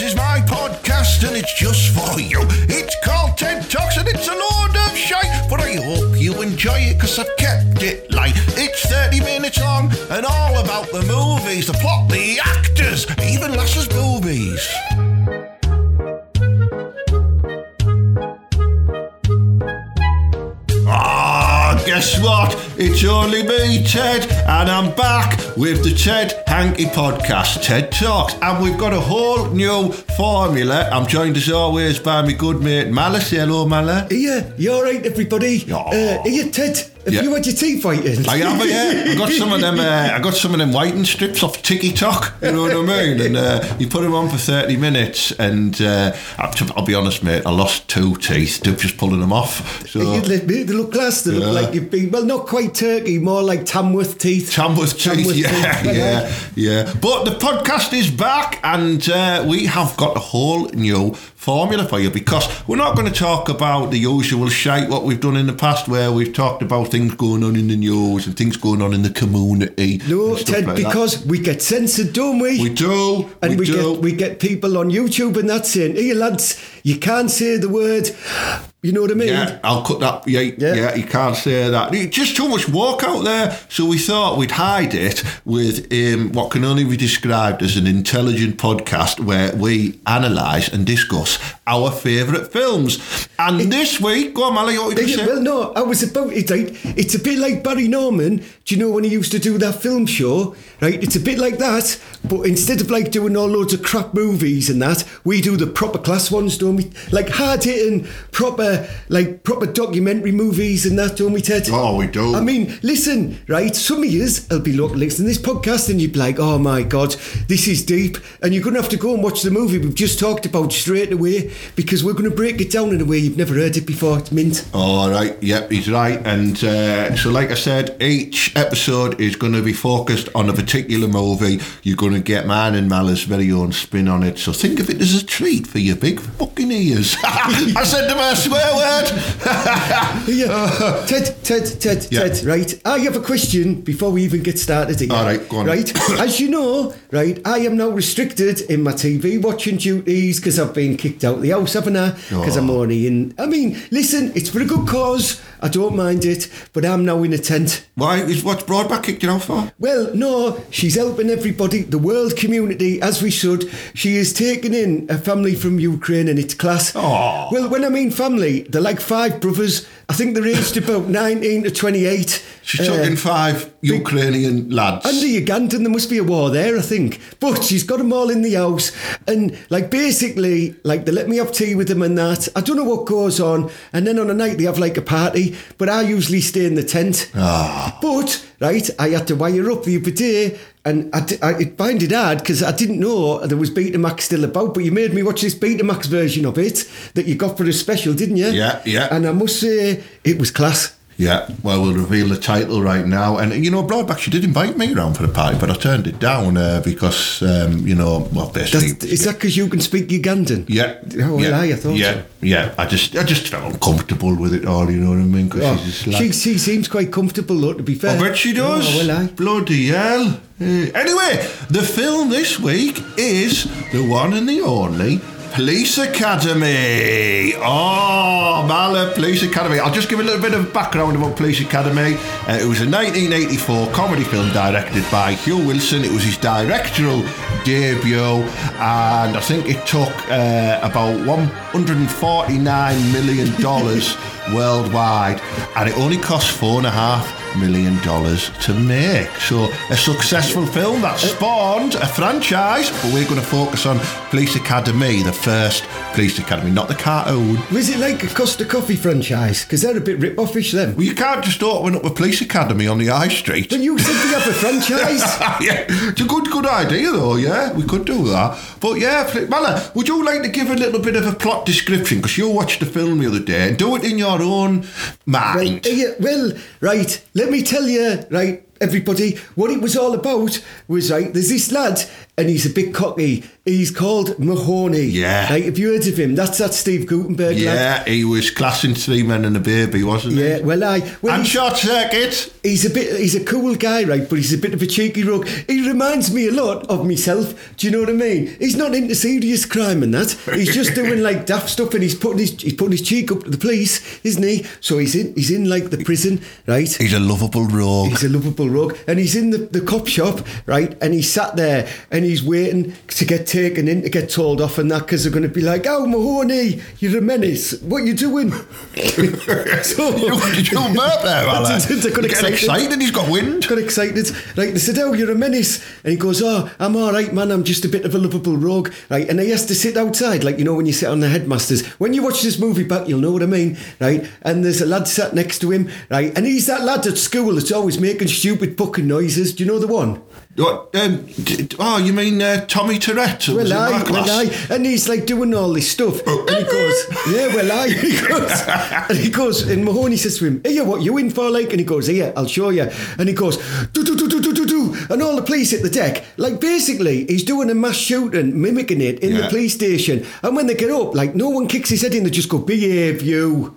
This is my podcast and it's just for you. It's called TED Talks and it's a load of shite, but I hope you enjoy it because I've kept it light. It's 30 minutes long and all about the movies, the only me, Ted, and I'm back with the Ted Hankey podcast, TED Talks. And we've got a whole new formula. I'm joined as always by my good mate Malice. Hello, Malice. Yeah, you all right, everybody? Yeah. Uh, are you Ted? Have Yeah. you had your teeth whitened? I have, yeah. I got some of them. Uh, I got some of them whitening strips off TikTok. You know what I mean? And uh, you put them on for thirty minutes, and uh, I'll I'll be honest, mate. I lost two teeth just pulling them off. So You let me- They look class. They Yeah. look like you've been well, not quite turkey, more like Tamworth teeth. Tamworth teeth, Tamworth yeah, teeth, yeah, yeah. But the podcast is back, and uh, we have got a whole new formula for you because we're not going to talk about the usual shite what we've done in the past, where we've talked about things going on in the news and things going on in the community. No, Ted, like that. because we get censored, don't we? we do, and we, do. get we get people on YouTube and that's saying, "Hey lads, you can't say the word." You know what I mean? Yeah, I'll cut that. Yeah, yeah, Yeah. you can't say that. Just too much work out there. So we thought we'd hide it with um, what can only be described as an intelligent podcast where we analyse and discuss our favourite films. And this week, go on, Mally, what were you Yeah, going to say? well, no, I was about it. Right, it's a bit like Barry Norman. Do you know when he used to do that film show? Right, it's a bit like that, but instead of like doing all loads of crap movies and that, we do the proper class ones, don't we? Like hard hitting, proper, like proper documentary movies and that, don't we, Ted? Oh, we do. I mean, listen, right? Some of yous will be listening to this podcast and you'd be like, "Oh my god, this is deep," and you're gonna have to go and watch the movie we've just talked about straight away because we're gonna break it down in a way you've never heard it before. It's mint. All right, yep, he's right. And uh, so, like I said, each episode is going to be focused on a particular movie. You're going to get mine and Mala's very own spin on it. So think of it as a treat for your big fucking ears. I said to my swear word. Yeah. Ted, Ted, Ted, Yeah. Ted, right. I have a question before we even get started here. All right, go on. Right. As you know, right, I am now restricted in my TV watching duties because I've been kicked out of the house, haven't I? Oh. Because I'm Oh. only in. I mean, listen, it's for a good cause. I don't mind it, but I'm now in a tent. Why is what's Broadback kicked you out for? Well, no, she's helping everybody, the world community, as we should. She is taking in a family from Ukraine and it's class. Aw. Well, when I mean family, they're like five brothers. I think they're aged about 19 to 28. She's Uh, talking five Ukrainian lads. and the Ugandan, there must be a war there, I think. But she's got them all in the house. And, like, basically, like, they let me have tea with them and that. I don't know what goes on. And then on a night, they have, like, a party. But I usually stay in the tent. Ah. But, right, I had to wire up the other day. And I, I it find it hard because I didn't know there was Betamax still about. But you made me watch this Betamax version of it that you got for a special, didn't you? Yeah, yeah. And I must say, it was class. Yeah, well, we'll reveal the title right now. And, you know, Broadback, she did invite me around for the party, but I turned it down uh, because, um, you know, well, basically. That's, is that because you can speak Ugandan? Yeah. Oh, yeah, aye, I thought Yeah, so. yeah. I just, I just felt uncomfortable with it all. You know what I mean? 'Cause Oh, she's just like, she, she seems quite comfortable, though, to be fair. I bet she does. Oh, well, aye. Bloody hell. Uh, anyway, the film this week is the one and the only Police Academy. Oh, Mala Police Academy. I'll just give a little bit of background about Police Academy. Uh, it was a 1984 comedy film directed by Hugh Wilson. It was his directorial debut, and I think it took uh, about 149 million dollars worldwide, and it only cost four and a half million dollars to make. So a successful film that spawned a franchise, but we're going to focus on Police Academy, the first Police Academy, not the cartoon. Was it like a Costa Coffee franchise? Because they're a bit rip-offish, them. Well, you can't just open up a police academy on the high street. But you said we have a franchise. yeah, it's a good, good idea though. Yeah, we could do that. But yeah, Mala, would you like to give a little bit of a plot description? Because you watched the film the other day and do it in your own mind. Right, well, right, let me tell you, right, everybody, what it was all about was right. There's this lad, and he's a bit cocky. He's called Mahoney. Yeah. Right, have you heard of him? That's that Steve Guttenberg lad. Yeah, he was classing Three Men and a Baby, wasn't he? Yeah, well, I. Well, And Short Circuit. He's a bit. He's a cool guy, right? But he's a bit of a cheeky rogue. He reminds me a lot of myself. Do you know what I mean? He's not into serious crime and that. He's just doing like daft stuff, and he's putting his he's putting his cheek up to the police, isn't he? So he's in he's in like the prison, right? He's a lovable rogue. He's a lovable rogue, and he's in the, the cop shop, right? And he's sat there and he's waiting to get taken in to get told off and that because they're going to be like, "Oh, Mahoney, you're a menace. What you doing?" so, you, you burp there, Vala. They got excited. excited. He's got wind. got excited. Right, they said, Oh, you're a menace. And he goes, Oh, I'm all right, man. I'm just a bit of a lovable rogue. Right, and he has to sit outside, like, you know, when you sit on the headmasters. When you watch this movie back, you'll know what I mean. Right, and there's a lad sat next to him. Right, and he's that lad at school that's always making stupid bucking noises. Do you know the one? What, um, oh, you mean uh, Tommy Tourette? was Well, I, well, I, and he's like doing all this stuff, and he goes, "Yeah, well, I." He goes, and he goes, and Mahoney says to him, "Hey, what you in for, like?" And he goes, "Here, I'll show you." And he goes, "Do do do do do do do," and all the police hit the deck. Like basically, he's doing a mass shooting, mimicking it in the police station. And when they get up, like no one kicks his head in; they just go, "Behave, you."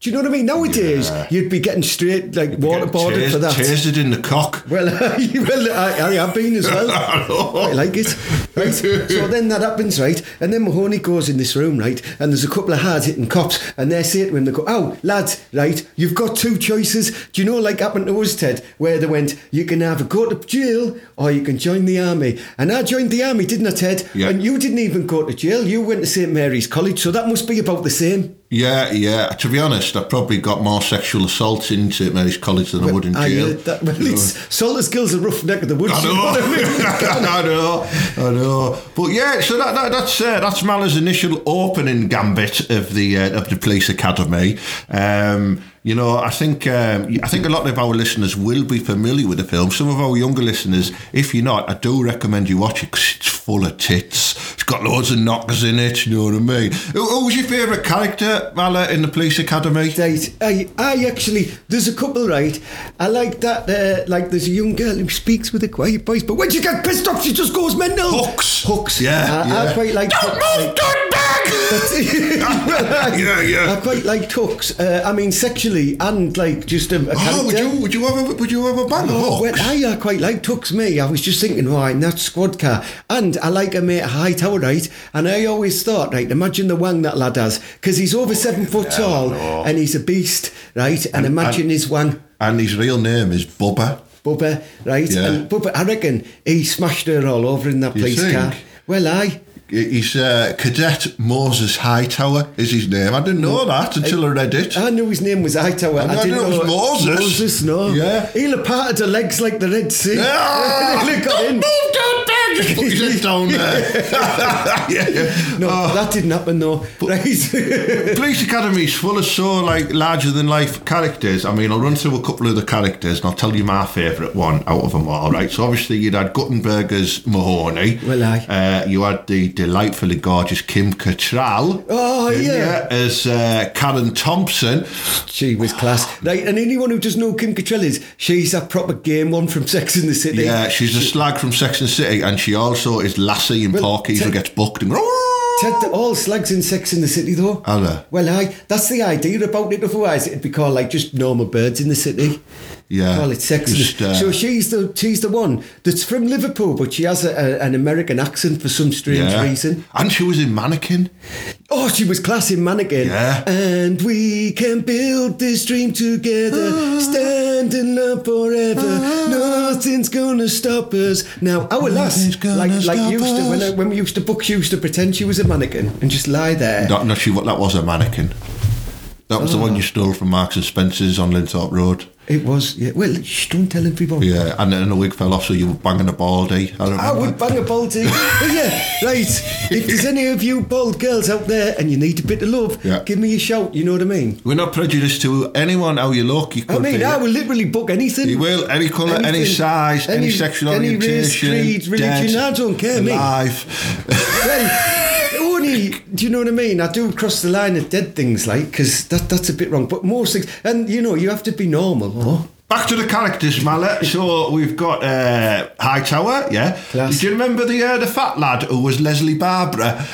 Do you know what I mean? Nowadays, you'd be getting straight like waterboarded for that. Tased in the cock. Well, well, I, I have been as well. I. I like it. Right. so then that happens, right? And then Mahoney goes in this room, right? And there's a couple of hard hitting cops, and they say to him, they go, Oh, lads, right, you've got two choices. Do you know, like happened to us, Ted, where they went, You can either go to jail or you can join the army. And I joined the army, didn't I, Ted? Yeah. And you didn't even go to jail. You went to St Mary's College, so that must be about the same. Yeah, yeah. To be honest, I probably got more sexual assaults into Mary's College than I would in I jail. heard that. Well, You it's Saltersgill's a rough neck of the woods. I you know I mean? know, I know, I know. But yeah, so that, that, that's uh, that's Maller's initial opening gambit of the uh, of the police academy. Um, you know, I think um, I think a lot of our listeners will be familiar with the film. Some of our younger listeners, if you're not, I do recommend you watch it because it's full of tits. It's got loads of knockers in it. You know what I mean? Who, who was your favourite character, Mala, in the police academy? Right, I, I actually, there's a couple, right? I like that, uh, like, there's a young girl who speaks with a quiet voice, but when she gets pissed off, she just goes mental. Hooks. Hooks. Yeah, I, yeah. I quite like Don't move, don't bag. Yeah, yeah. I quite like hooks. Uh, I mean, sexually and like just a, a Oh, would you would you ever would you bang a Oh, hooks? well, I uh, quite like Tux me. I was just thinking, why in that squad car, and I like a mate high tower, right? And I always thought, right, imagine the wang that lad has, because he's over seven foot tall no. and he's a beast, right? And, imagine and- his wang. and his real name is Bubba. Bubba, right? Yeah. And Bubba, I reckon he smashed her all over in that You police think? car. Well, I. He's uh, Cadet Moses Hightower is his name. I didn't know that until I read it. I knew his name was Hightower. I I, knew didn't know it was Moses. Moses, no. Yeah. He'll have parted her legs like the Red Sea. Ah, He'll have got don't in. move, don't. Just put his head down there. yeah, yeah. No, Oh, that didn't happen though. Right. Police Academy is full of so like larger than life characters. I mean, I'll run through a couple of the characters and I'll tell you my favourite one out of them all. Right. So obviously you'd had Guttenberger's Mahoney. Well, aye. Uh, you had the delightfully gorgeous Kim Cattrall. Oh, didn't yeah. As uh, Karen Thompson. she was class. Right, and anyone who doesn't know Kim Cattrall is, she's a proper game one from Sex in the City. Yeah, she's a slag from Sex and the City, and she also is Lassie in Well, Porky's who gets booked and. Ted, all slags in Sex in the City though. Are they? Well, aye, that's the idea about it. Otherwise, it'd be called like just normal birds in the city. Yeah. Call it Sex. Just, uh, so she's the she's the one that's from Liverpool, but she has a, a, an American accent for some strange Yeah. reason. And she was in Mannequin. Oh, she was class in Mannequin. Yeah. And we can build this dream together, stand in love forever. Nothing's gonna stop us. Now, our Nothing's gonna like like used to when, I, when we used to book, she used to pretend she was a mannequin and just lie there. Not, not she, that was a mannequin. That was the one you stole from Marks and Spencer's on Linthorpe Road. It was, yeah. Well, shh, don't tell everyone. Yeah, and then the wig fell off, so you were banging a baldy. I. I would bang a baldy. but yeah, right. If there's any of you bald girls out there and you need a bit of love, Yeah. give me a shout. You know what I mean? We're not prejudiced to anyone how you look. You I mean, I will literally book anything. You will any colour, any size, any, Any- sexual any race, orientation, creed, religion, dead, I don't care, mate. alive. Well, only, do you know what I mean? I do cross the line of dead things, like, because that, that's a bit wrong. But most things, and you know, you have to be normal, oh, Back to the characters, Mallet. So we've got uh, Hightower, yeah. Class. Did you remember the uh, the fat lad who was Leslie Barbara?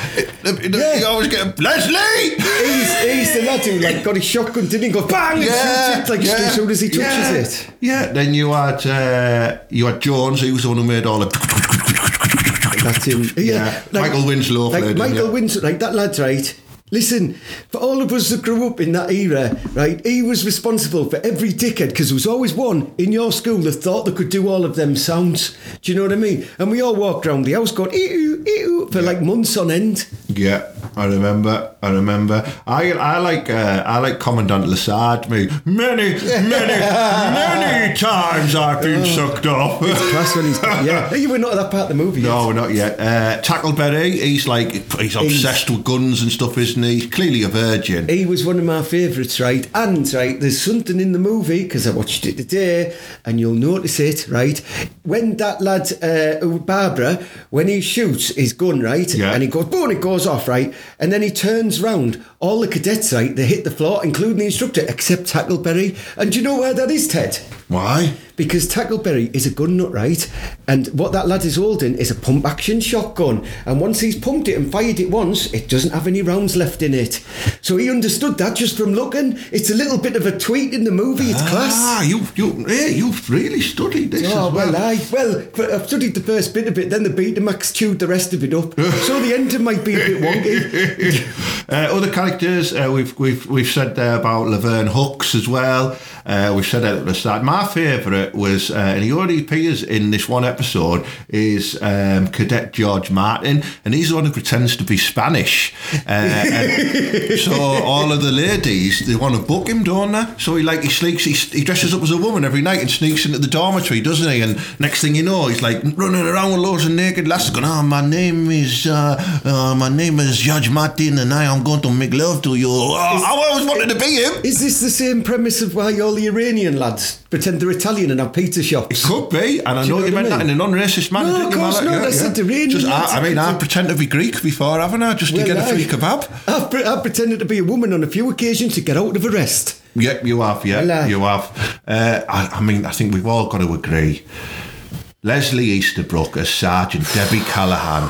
Yeah. He always get Leslie. He's, he's the lad who like got his shotgun, didn't he? Go bang! shoots it, like as soon as he touches yeah, it. Yeah. Then you had uh, you had Jones, who was the one who made all the. That's him. Yeah. Michael Winslow Like him, Michael yeah. Winslow, like that lad's right. Listen, for all of us that grew up in that era, right, he was responsible for every dickhead because there was always one in your school that thought they could do all of them sounds. Do you know what I mean? And we all walked around the house going, ew, ew, for like months on end. Yeah, I remember. I remember. I I like uh, I like Commandant Lassard. Me many many many times I've been sucked off. Class when he's yeah. You were not at that part of the movie. No, yet. we're not yet. Uh, Tackleberry, he's like he's obsessed with guns and stuff, isn't he? He's clearly a virgin. He was one of my favourites, right? And right, there's something in the movie because I watched it today, and you'll notice it, right? When that lad uh, Barbara, when he shoots his gun, right, Yeah. and he goes boom, it goes off, right, and then he turns round. All the cadets, right, they hit the floor, including the instructor, except Tackleberry. And do you know where that is, Ted? Why? Because Tackleberry is a gun nut, right? And what that lad is holding is a pump action shotgun. And once he's pumped it and fired it once, it doesn't have any rounds left in it. So he understood that just from looking. It's a little bit of a tweet in the movie. It's class. Ah, you you hey, you've really studied this Oh as well, well. I, well, I've studied the first bit of it, then the Betamax chewed the rest of it up. so the ending might be a bit wonky. Uh, other characters, uh, we've we've we've said there about Laverne Hooks as well. Uh, we've said it at the start. My favourite was, uh, and he already appears in this one episode, is um, Cadet George Martin, and he's the one who pretends to be Spanish. Uh, so all of the ladies they want to book him, don't they? So he like he sneaks, he, he dresses up as a woman every night and sneaks into the dormitory, doesn't he? And next thing you know, he's like running around with loads of naked lasses, going, "Oh, my name is uh, uh, my name is George Martin, and I am going to make love to you." Oh, I always wanted to be him. Is this the same premise of why all the Iranian lads pretend they're Italian and have pizza shops? It could be, and I you know, know you what I meant that in a non-racist manner, No, of course not. I said Iranian, Just, I, I mean, I pretend to be Greek before, haven't I? Just to get a free kebab. I've, pre- I've pretended to be a woman on a few occasions to get out of arrest. Yep, you have. Yeah, Well, aye. you have. Uh, I, I mean, I think we've all got to agree. Leslie Easterbrook as Sergeant Debbie Callahan.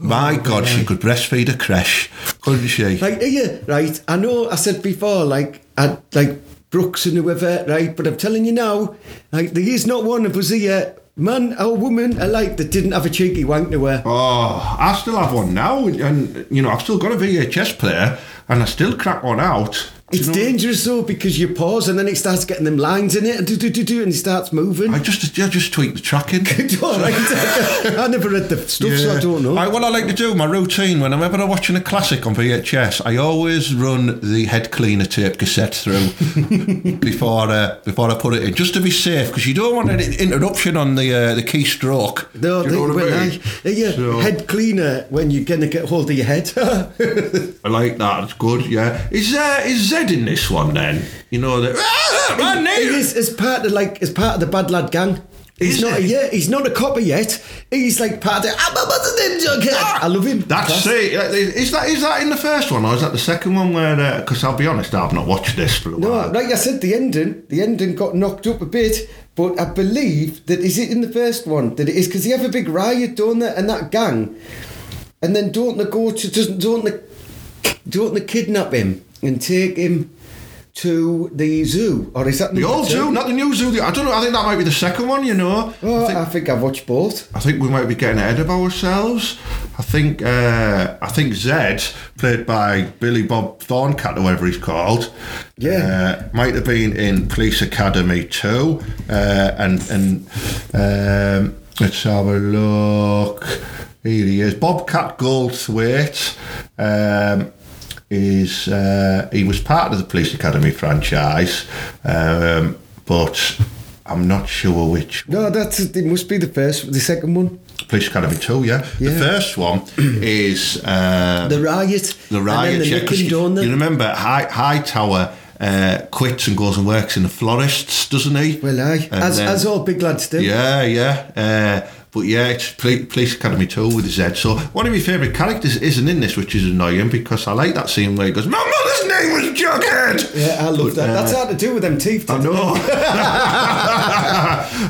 My God, she could breastfeed a creche, couldn't she? Like, yeah, right. I know I said before, like, I, like Brooks and whoever, right? But I'm telling you now, like, there is not one of us here, man or woman alike, that didn't have a cheeky wank to. Oh, I still have one now, and you know I've still got a VHS player, and I still crack one out. Do you It's know- dangerous though because you pause and then it starts getting them lines in it and do do do do and it starts moving. I just, I just tweak the tracking. All right. I never read the stuff, so I don't know. I, what I like to do, my routine, whenever I'm ever watching a classic on VHS, I always run the head cleaner tape cassette through before uh, before I put it in, just to be safe, because you don't want any interruption on the uh, the keystroke. no, Do you know what I mean? I, yeah, So- head cleaner when you're gonna get hold of your head. I like that. It's good. Yeah. Is uh, is Zed in this one then? You know that. Ah, name. is as part of like as part of the bad lad gang. He's Is not he? yeah, he's not a copper yet. He's like part of the ah, I'm a Muslim junkie. Ah, I love him. That's it. Is that is that in the first one or is that the second one? Where uh, because I'll be honest, I've not watched this for a No, while. like I said, the ending, the ending got knocked up a bit, but I believe that is it in the first one that it is because they have a big riot, don't they, and that gang, and then don't they go to doesn't don't they don't they kidnap him and take him to the zoo, or is that The old zoo, not the new zoo. I don't know. I think that might be the second one. You know. Oh, I think, I think I've watched both. I think we might be getting ahead of ourselves. I think uh, I think Zed, played by Billy Bob Thorncat, or whatever he's called, Yeah. uh, might have been in Police Academy too. Uh, and and um, let's have a look. Here he is, Bobcat Goldthwait. Um, is uh, he was part of the Police Academy franchise, um, but I'm not sure which No, that's it. Must be the first, the second one, Police Academy 2, yeah. The Yeah. first one is uh, the riot. the riot. yeah, the 'cause nicking, you, you remember High, Hightower uh, quits and goes and works in the florists, doesn't he? Well, aye, And as then- as all big lads do. Yeah, yeah. Uh, But yeah, it's Police Academy 2 with a Z. So one of my favourite characters isn't in this, which is annoying because I like that scene where he goes, My mother's name was Jughead! Yeah, I love that. uh, That's hard to do with them teeth. I know.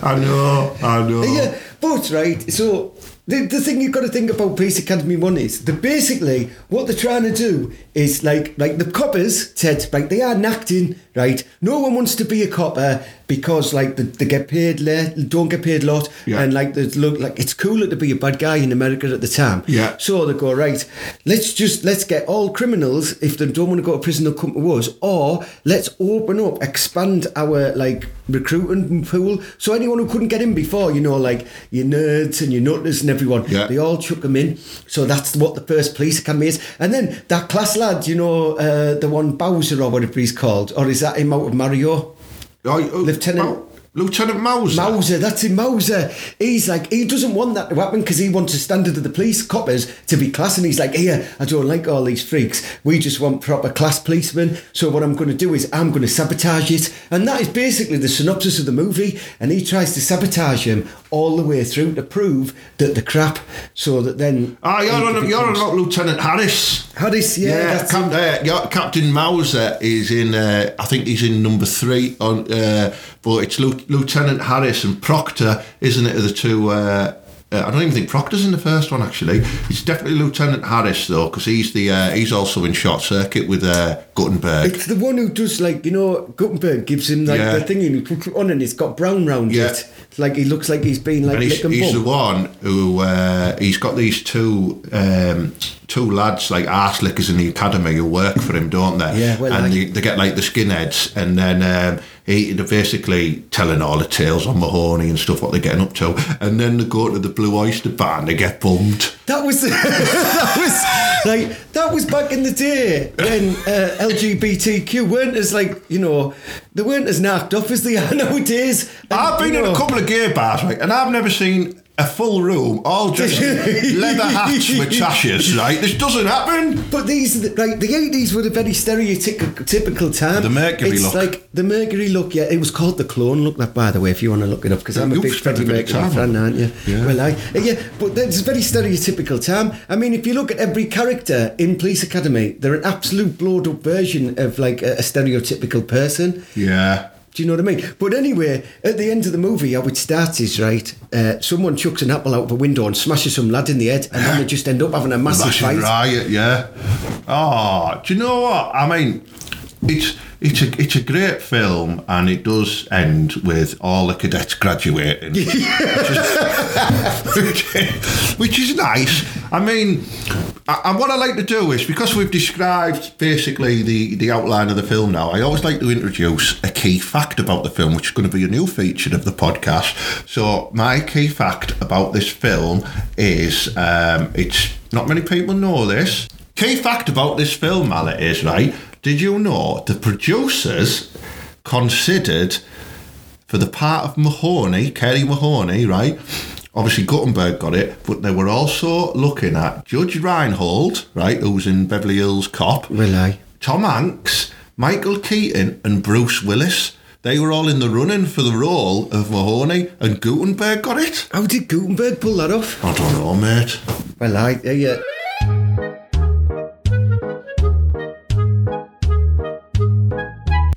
I know. I know. Yeah, but right, so the, the thing you've got to think about Police Academy 1 is that basically what they're trying to do is like like the coppers said, like they are acting, right? No one wants to be a copper because like they, they get paid le- don't get paid a lot Yeah. and like there's look like it's cooler to be a bad guy in America at the time. Yeah. So they go, right, let's just let's get all criminals if they don't want to go to prison they'll come to us, or let's open up, expand our like recruiting pool. So anyone who couldn't get in before, you know, like your nerds and your nutters and everyone, Yeah. they all chuck them in. So that's what the first police academy is. And then that class lad, you know, uh, the one Bowser or whatever he's called, or is that him out of Mario? Oh, oh, Lieutenant- Mau- Lieutenant Mauser. Mauser, that's him, Mauser. He's like, he doesn't want that to happen because he wants the standard of the police coppers to be class. And he's like, here, I don't like all these freaks. We just want proper class policemen. So what I'm going to do is I'm going to sabotage it. And that is basically the synopsis of the movie. And he tries to sabotage him all the way through to prove that the crap. So that then. Ah, you're on, you're on Lieutenant Harris. Harris, yeah. Yeah, Cap- uh, Captain Mauser is in. Uh, I think he's in number three on. Uh, but it's Lieu- Lieutenant Harris and Proctor, isn't it? Are the two. Uh, uh, I don't even think Proctor's in the first one actually. It's definitely Lieutenant Harris though, because he's the uh, he's also in Short Circuit with uh, Guttenberg. It's the one who does like you know Guttenberg gives him like Yeah. the thing and he puts it on and it's got brown round Yeah. it. It's like he looks like he's been like and he's, he's the one who uh, he's got these two um, two lads like arse lickers in the academy who work for him, don't they? Yeah, well, and like- they, they get like the skinheads, and then um, he they're basically telling all the tales on Mahoney and stuff what they're getting up to, and then they go to the Blue Oyster Bar and they get bummed. That was that was like that was back in the day when uh, LGBTQ weren't as like you know they weren't as knocked off as they are nowadays. And, I've been you in a couple of gay bars, right, and I've never seen a full room all dressed in leather hats with sashes, right? This doesn't happen. But these, like the eighties, were a very stereotypical typical time. The Mercury it's look. like the Mercury look. Yeah, it was called the Clone look. That, by the way, if you want to look it up, because I'm a big Freddie Mercury fan, aren't you? Yeah. Well, I yeah, but it's a very stereotypical time. I mean, if you look at every character in Police Academy, they're an absolute blowed up version of like a, a stereotypical person. Yeah. Do you know what I mean? But anyway, at the end of the movie, how it starts is right. Uh, someone chucks an apple out of a window and smashes some lad in the head, and then they just end up having a massive Massive fight. riot, yeah. Oh, do you know what? I mean, it's it's a it's a great film, and it does end with all the cadets graduating, which, is, which is nice. I mean, and what I like to do is because we've described basically the the outline of the film now. I always like to introduce a key fact about the film, which is going to be a new feature of the podcast. So my key fact about this film is um, it's not many people know this. Key fact about this film, Mallet, is right. Did you know the producers considered for the part of Mahoney, Carey Mahoney, right? Obviously, Guttenberg got it, but they were also looking at Judge Reinhold, right, who was in Beverly Hills Cop, Will I? Tom Hanks, Michael Keaton, and Bruce Willis. They were all in the running for the role of Mahoney, and Guttenberg got it. How did Guttenberg pull that off? I don't know, mate. Well, I uh, yeah.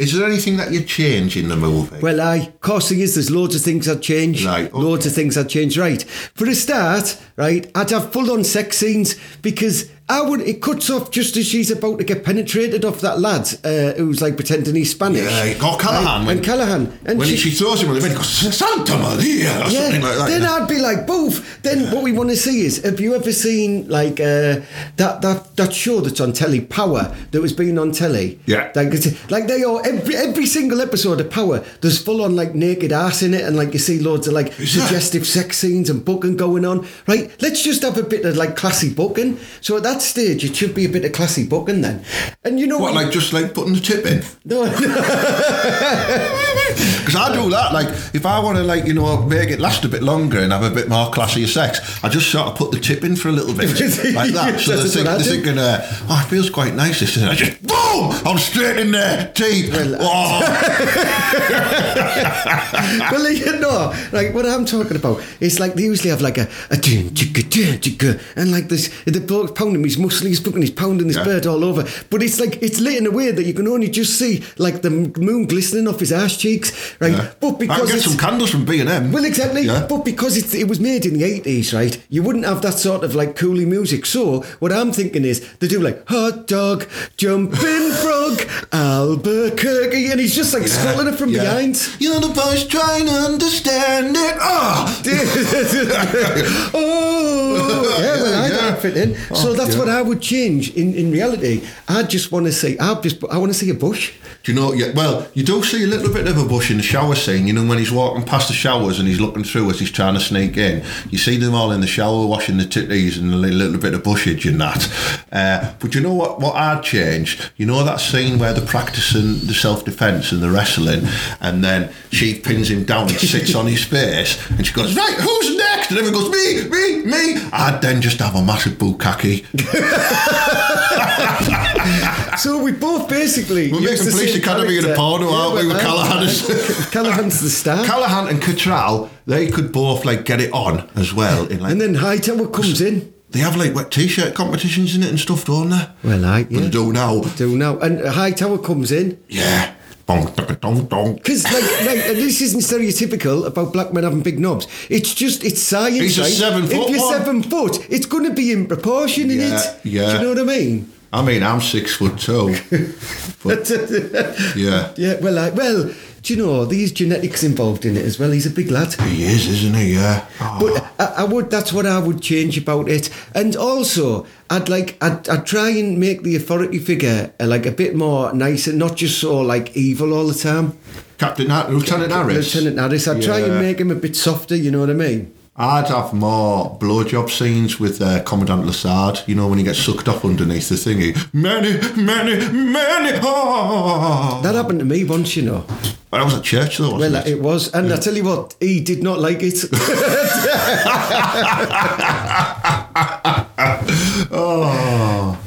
Is there anything that you'd change in the movie? Well, I, of course, there is. There's loads of things I'd change. Right, okay. Loads of things I'd change. Right. For a start, right, I'd have full on sex scenes because I would. It cuts off just as she's about to get penetrated off that lad uh, who's like pretending he's Spanish. Yeah, oh, Callahan, Right, when- and Callahan. And when she, she, throws him on the bed, he goes, Santa Maria, or yeah, something like that. then yeah. I'd be like, boof. Then what we want to see is, have you ever seen like uh, that that that show that's on telly, Power, that was being on telly? Yeah. like like they are every every single episode of Power. There's full on like naked ass in it, and like you see loads of like Is that- suggestive sex scenes and booking going on. Right, let's just have a bit of like classy booking. So at that stage, it should be a bit of classy booking then. And you know What, like just like putting the tip in? No, Because I do that. Like, if I want to, like, you know, make it last a bit longer and have a bit more classy sex, I just sort of put the tip in for a little bit, like that. So they're, think, they're thinking, uh, oh, it feels quite nice. This and I just boom, I'm straight in there, teeth. Oh. well, you know, like what I'm talking about, it's like they usually have like a a dun, chicka, dun, chicka, and like this the bloke pounding his muscle, he's fucking, he's pounding his Yeah. bird all over. But it's like it's lit in a way that you can only just see like the moon glistening off his ass cheeks, right? Yeah. But I because get it's, some candles from B and M. well, exactly. Yeah. But because it's, it was made in the 80s, right, you wouldn't have that sort of like coolie music. So, what I'm thinking is they do like hot dog, jumping frog, Albuquerque, and he's just like sculling it from Yeah. behind. You're the boys trying to understand it. Oh, oh, yeah, well, I don't fit in. So Oh, that's yeah. what I would change in, in reality. I just want to see, I just, I want to see a bush. Do you know? Yeah, well, you do see a little bit of a bush in the shower scene. You know when he's walking past the showers and he's looking through as he's trying to sneak in. You see them all in the shower washing the titties and a little bit of bushage and that. Uh, but you know what? What I'd change? You know that scene where they're practicing the self defence and the wrestling, and then she pins him down and sits on his face, and she goes, "Right, who's next?" And everyone goes, "Me, me, me." I'd then just have a massive bukkake. So we both basically. Making the Police Academy in a porno, aren't we, with Callahan and- Callahan's the star. Callahan and Cattrall, they could both like get it on as well. In like and then Hightower comes in. they have like wet t-shirt competitions in it and stuff, don't they? Well, I, yeah. Well, they do now. Do now. And Hightower comes in. Yeah. Because, like, like, and this isn't stereotypical about black men having big knobs. It's just, it's science. He's a right? seven If you're one. seven foot, it's going to be in proportion in Yeah, it. yeah. Do you know what I mean? I mean, I'm six foot two. but yeah, Yeah, well, I, well, do you know, these genetics involved in it as well. He's a big lad. he is, isn't he? Yeah. Oh. But I, I would. That's what I would change about it. And also, I'd like. I'd, I'd try and make the authority figure uh, like a bit more nicer, not just so like evil all the time. Captain Har- Lieutenant Harris. Lieutenant Harris. I'd try and make him a bit softer. You know what I mean? I'd have more blowjob scenes with uh, Commandant Lassard. You know when he gets sucked up underneath the thingy. Many, many, many. Oh. That happened to me once. You know. I was at church though, wasn't Well, it? it was, and I tell you what, he did not like it. Oh.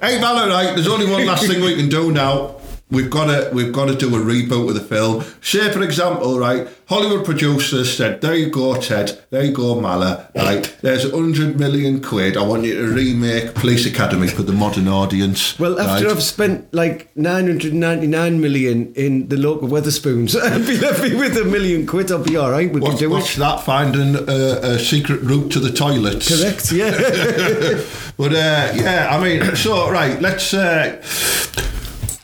Hey, Valor, right, there's only one last thing we can do now. We've got to we've got to do a reboot of the film. Say, for example, right, Hollywood producers said, "There you go, Ted. There you go, Mala. Right, there's hundred million quid. I want you to remake Police Academy for the modern audience." Well, after right? I've spent like 999 million in the local Wetherspoons, I'll be left me with a million quid. I'll be all right. We What's, can do what's it. that? Finding a, a secret route to the toilets. Correct, yeah. But uh, yeah, I mean, so right, let's. Uh,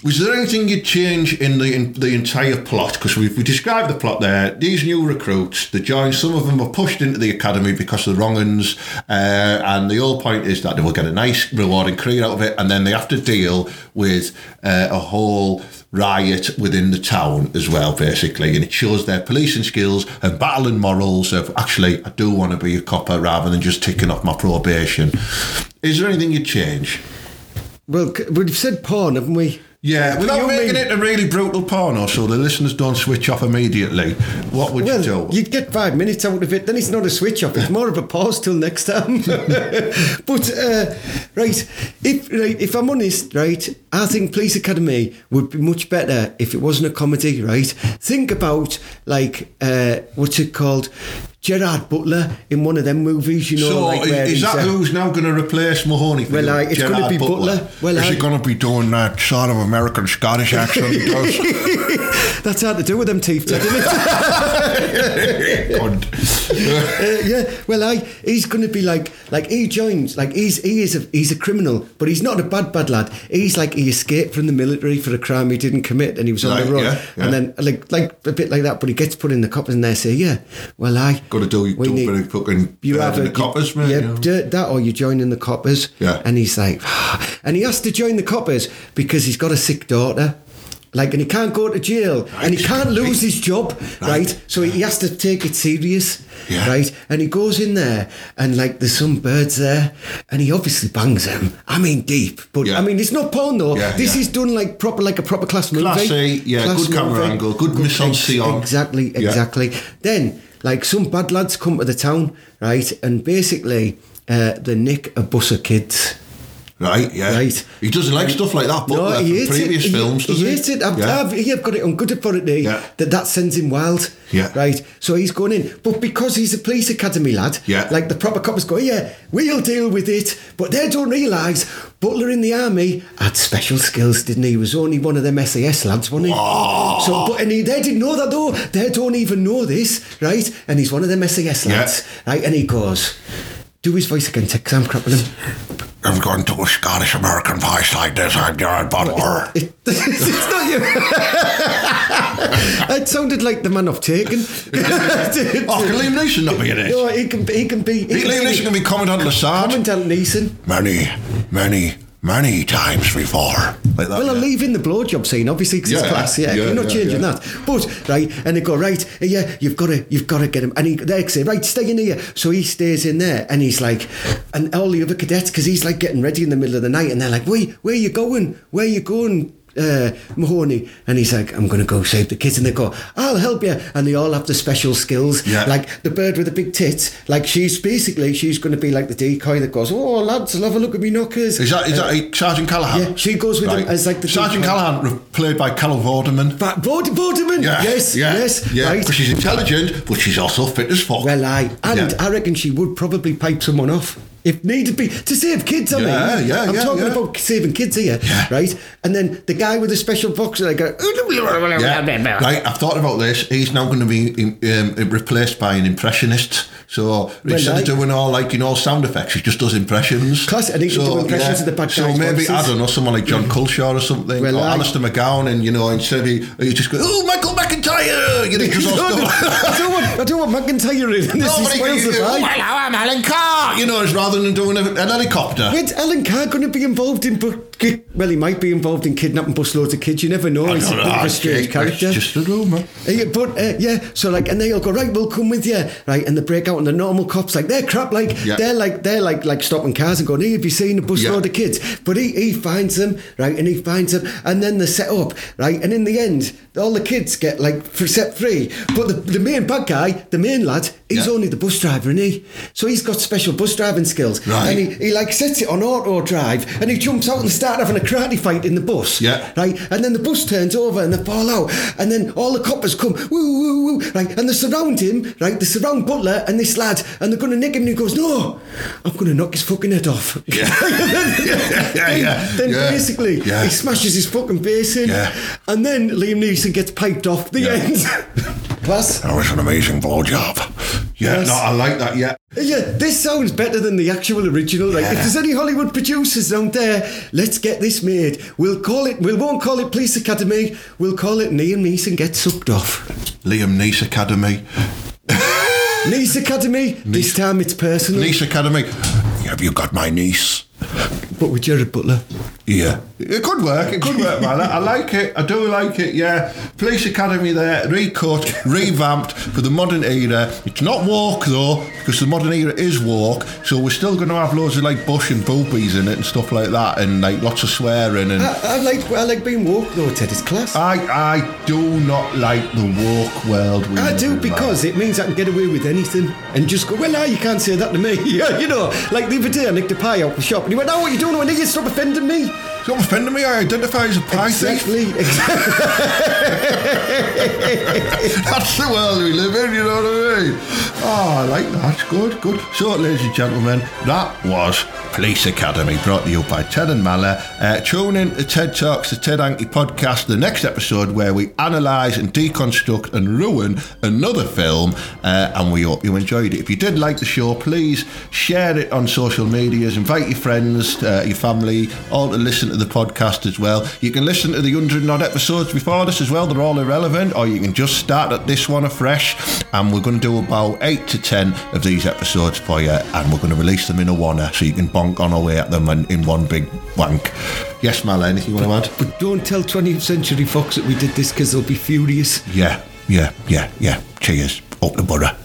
was there anything you'd change in the in the entire plot? Because we we described the plot there. These new recruits, they join. Some of them were pushed into the academy because of the wrong uns, uh, and the whole point is that they will get a nice, rewarding career out of it, and then they have to deal with uh, a whole riot within the town as well, basically, and it shows their policing skills and battling morals of actually, I do want to be a copper rather than just ticking off my probation. Is there anything you'd change? well, we've said porn, haven't we? Yeah, without making mean- it a really brutal porno, so the listeners don't switch off immediately. What would Well, you do? you'd get five minutes out of it. Then it's not a switch off. It's more of a pause till next time. but uh, right, if right, if I'm honest, right, I think Police Academy would be much better if it wasn't a comedy. Right, think about like uh, what's it called? Gerard Butler in one of them movies, you know, so like is, where is that uh, who's now going to replace Mahoney? For Well, you? I- it's gonna be Butler. Well, is I- he going to be doing that sort of American Scottish accent? That's hard to do with them teeth, isn't it? God. Uh, yeah, well, I he's going to be like like he joins like he's he is a he's a criminal, but he's not a bad bad lad. He's like he escaped from the military for a crime he didn't commit, and he was on Right, the run, yeah, yeah. and then like like a bit like that. But he gets put in the coppers, and they say, yeah, well, I Got to do, do a need- bit of fucking you have in a, the coppers, man. Yeah, you know. that or you join in the coppers. Yeah. And he's like, and he has to join the coppers because he's got a sick daughter. Like, and he can't go to jail, and he can't lose right. his job, right? Right. So he has to take it serious, Yeah. right? And he goes in there, and like, there's some birds there, and he obviously bangs them. I mean, deep, but Yeah. I mean, it's not porn though. Yeah, this yeah. is done like proper, like a proper class movie. Classy, yeah, good camera angle, good mise en scene. Exactly, Yeah. exactly. Then, like, some bad lads come to the town, right? And basically, uh, they nick a bus of kids. Right, yeah. Right. He doesn't like stuff like that, but No, like he hates previous it. films, he, does he he? hates it. I've, yeah. I've, I've got it. I'm good authority eh, Yeah. That that sends him wild. Yeah. Right. So he's going in, but because he's a police academy lad, Yeah. like the proper cops go, yeah, we'll deal with it. But they don't realise Butler in the army had special skills, didn't he? He was only one of them SAS lads, wasn't he? Oh. So, but and he, they didn't know that though. They don't even know this, right? And he's one of them SAS Yeah. lads, right? And he goes. Do his voice again, Tex. I'm crapping him. I'm going to a Scottish American voice like this. I'm Jared Butler. It, it's not you. it sounded like the man of Taken. Oh, can Liam Neeson not be in it? No, he can be. He can be. He Liam can Neeson can be Commandant Lassard. Commandant Neeson. Many, many, many times before. Like that. Well, yeah. I'm leaving the blowjob scene, obviously, because it's class. Yeah, yeah, you're not changing yeah. that. But right, and they go right. Yeah, you've got to, you've got to get him. And he, they say, right, stay in here. So he stays in there, and he's like, and all the other cadets, because he's like getting ready in the middle of the night, and they're like, where, where you going? Where you going? Uh, Mahoney and he's like I'm gonna go save the kids and they go I'll help you and they all have the special skills Yeah. like the bird with the big tits like she's basically she's gonna be like the decoy that goes oh lads have a look at me knockers Is that, is that Sergeant Callahan? yeah, she goes with him as like the Sergeant decoy. Callahan, played by Carol Vorderman. But Vod- Vorderman, Yeah, yes, yeah, yes, yeah. right. Because she's intelligent, but she's also fit as fuck. Well, I and. I reckon she would probably pipe someone off if needed to be to save kids. I Yeah, mean, yeah, I'm yeah, talking yeah. about saving kids here, Yeah. right? And then the guy with the special box, like, Yeah. Right, I've thought about this. He's now going to be um, replaced by an impressionist. So instead like- of doing all like you know sound effects, he just does impressions. Class, and he can do impressions of the bad So maybe voices. I don't know someone like John Culshaw or something, Well, or I- Alistair McGowan, and you know instead of he, he just go, oh Michael McIntyre, you know, just all No, no, stuff. I don't want, I don't want McIntyre in this. No, he but he- he- vibe. well, I'm Alan Carr, you know, it's rather than doing a, an helicopter. When's Alan Carr going to be involved in? Well, he might be involved in kidnapping busloads of kids. You never know. I He's a bit of a strange character. just a rumour. Uh, yeah, but uh, yeah, so like, and they all go right. We'll come with you, right? And they break out, and the normal cops like they're crap, like Yeah. they're like they're like like stopping cars and going, "Hey, have you seen a busload Yeah. of kids?" But he he finds them, right? And he finds them, and then they set up, right? And in the end, all the kids get like for set three. But the, the main bad guy, the main lad, he's Yeah. only the bus driver, isn't he? So he's got special bus driving skills, Right. And he, he like sets it on auto drive, and he jumps out and starts having a karate fight in the bus, Yeah. right? And then the bus turns over and they fall out. And then all the coppers come, woo, woo, woo, right? And they surround him, right? They surround Butler and this lad, and they're going to nick him. And he goes, No, I'm going to knock his fucking head off. Yeah. then yeah, yeah, then yeah. basically, Yeah. he smashes his fucking face in. And then Liam Neeson gets piped off. The Yeah. end. Class. That was an amazing blowjob. Yeah, Yes. no, I like that. Yeah, Yeah, this sounds better than the actual original. Like, if there's any Hollywood producers out there, let's get this made. We'll call it. We won't call it Police Academy. We'll call it Liam Neeson gets sucked off. Liam Neeson Academy. Niece Academy. This time it's personal. Niece Academy. Have you got my niece? But with Jared Butler. Yeah. It could work. It could work, man. I, I like it. I do like it, yeah. Police Academy there, recut, revamped for the modern era. It's not walk though, because the modern era is walk. so we're still going to have loads of, like, bush and boobies in it and stuff like that, and, like, lots of swearing and... I, I like I like being woke though, Ted. It's class. I, I do not like the woke world we I do because it means I can get away with anything and just go, well, ah, you can't say that to me. Yeah, you know, like the other day I nicked a pie out the shop and he went, oh, what are you doing? I you stop offending me. Don't offend me. I identify as a thief. Exactly, exactly. That's the world we live in, you know what I mean? Oh, I like that. Good, good. So, ladies and gentlemen, that was Police Academy, brought to you by Ted and Mala. Uh, tune in to TED Talks, the Ted Hankey podcast, the next episode where we analyse and deconstruct and ruin another film, uh, and we hope you enjoyed it. If you did like the show, please share it on social medias, invite your friends, uh, your family, all to listen to the podcast as well. You can listen to the 100 odd episodes before this as well, they're all irrelevant, or you can just start at this one afresh. And we're going to do about 8 to 10 of these episodes for you, and we're going to release them in a one so you can bonk on away at them and in one big wank. Yes, Mal, anything you want to add? but don't tell 20th Century Fox that we did this because they'll be furious. Yeah, yeah, yeah, yeah. Cheers. Up the butter.